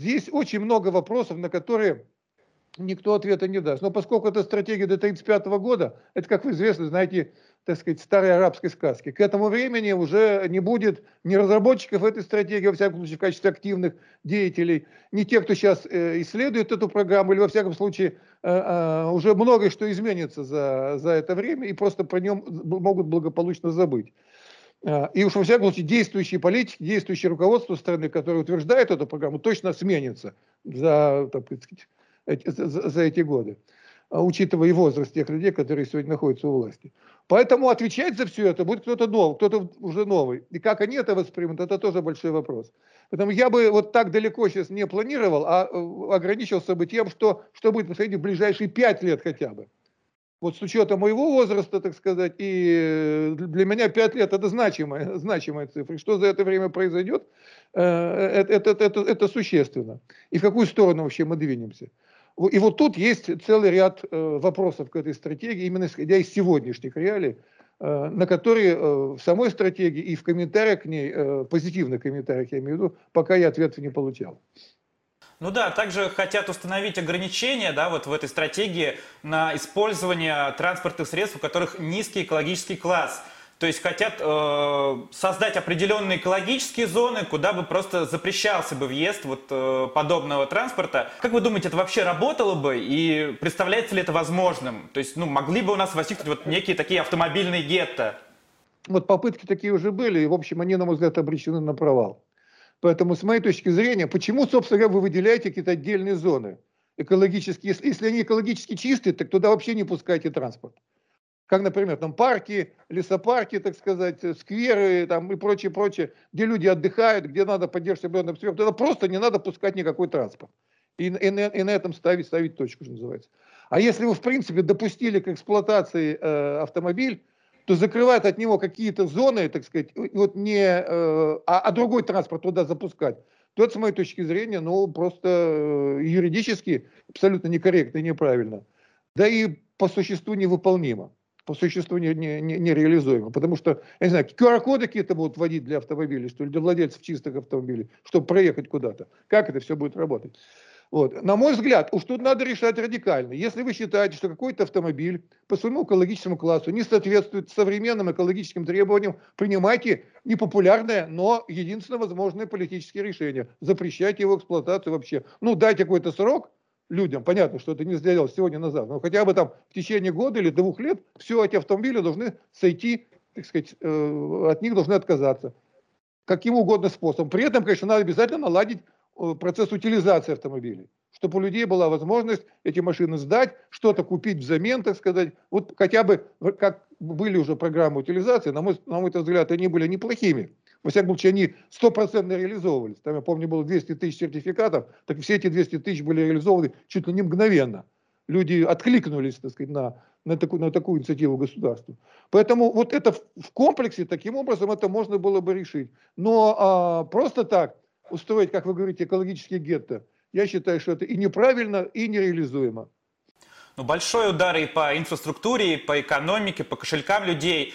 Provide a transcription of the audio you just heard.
Здесь очень много вопросов, на которые никто ответа не даст. Но поскольку это стратегия до 1935 года, это, как вы известно, знаете, так сказать, старой арабской сказки. К этому времени уже не будет ни разработчиков этой стратегии, во всяком случае, в качестве активных деятелей, ни тех, кто сейчас э, исследует эту программу, или, во всяком случае, э, э, уже многое что изменится за, за это время, и просто про нем могут благополучно забыть. И уж во всяком случае действующие политики, действующее руководство страны, которое утверждает эту программу, точно сменится за, так сказать, за, эти годы. А, учитывая и возраст тех людей, которые сегодня находятся у власти. Поэтому отвечать за все это будет кто-то новый, кто-то уже новый. И как они это воспримут, это тоже большой вопрос. Поэтому я бы вот так далеко сейчас не планировал, а э, ограничился бы тем, что, что будет происходить в ближайшие пять лет хотя бы. Вот с учетом моего возраста, так сказать, и для меня пять лет это значимая, значимая цифра. Что за это время произойдет, э, это, это, это, это существенно. И в какую сторону вообще мы двинемся. И вот тут есть целый ряд э, вопросов к этой стратегии, именно исходя из сегодняшних реалий, э, на которые э, в самой стратегии и в комментариях к ней, позитивных комментариях, я имею в виду, пока я ответа не получал. Ну да, также хотят установить ограничения да, вот в этой стратегии на использование транспортных средств, у которых низкий экологический класс – то есть хотят э, создать определенные экологические зоны, куда бы просто запрещался бы въезд вот э, подобного транспорта. Как вы думаете, это вообще работало бы и представляется ли это возможным? То есть, ну, могли бы у нас возникнуть вот некие такие автомобильные гетто? Вот попытки такие уже были, и, в общем, они, на мой взгляд, обречены на провал. Поэтому, с моей точки зрения, почему, собственно говоря, вы выделяете какие-то отдельные зоны экологические? Если, они экологически чистые, так туда вообще не пускайте транспорт как, например, там парки, лесопарки, так сказать, скверы там, и прочее, прочее, где люди отдыхают, где надо поддерживать определенный обстрел, туда просто не надо пускать никакой транспорт. И, и, и на этом ставить, ставить точку, что называется. А если вы, в принципе, допустили к эксплуатации э, автомобиль, то закрывать от него какие-то зоны, так сказать, вот не, э, а, а другой транспорт туда запускать, то это, с моей точки зрения, ну, просто э, юридически абсолютно некорректно и неправильно. Да и по существу невыполнимо по существу не, не, не, нереализуемо. Потому что, я не знаю, QR-коды какие-то будут вводить для автомобилей, что ли, для владельцев чистых автомобилей, чтобы проехать куда-то. Как это все будет работать? Вот. На мой взгляд, уж тут надо решать радикально. Если вы считаете, что какой-то автомобиль по своему экологическому классу не соответствует современным экологическим требованиям, принимайте непопулярное, но единственно возможное политическое решение. Запрещайте его эксплуатацию вообще. Ну, дайте какой-то срок, людям, понятно, что это не сделал сегодня на завтра, но хотя бы там в течение года или двух лет все эти автомобили должны сойти, так сказать, э, от них должны отказаться. Каким угодно способом. При этом, конечно, надо обязательно наладить процесс утилизации автомобилей, чтобы у людей была возможность эти машины сдать, что-то купить взамен, так сказать. Вот хотя бы, как были уже программы утилизации, на мой, на мой взгляд, они были неплохими. Во всяком случае, они стопроцентно реализовывались. Там, я помню, было 200 тысяч сертификатов, так все эти 200 тысяч были реализованы чуть ли не мгновенно. Люди откликнулись, так сказать, на, на, такую, на такую инициативу государства. Поэтому вот это в комплексе, таким образом, это можно было бы решить. Но а, просто так устроить, как вы говорите, экологический гетто, я считаю, что это и неправильно, и нереализуемо. Ну, большой удар и по инфраструктуре, и по экономике, по кошелькам людей.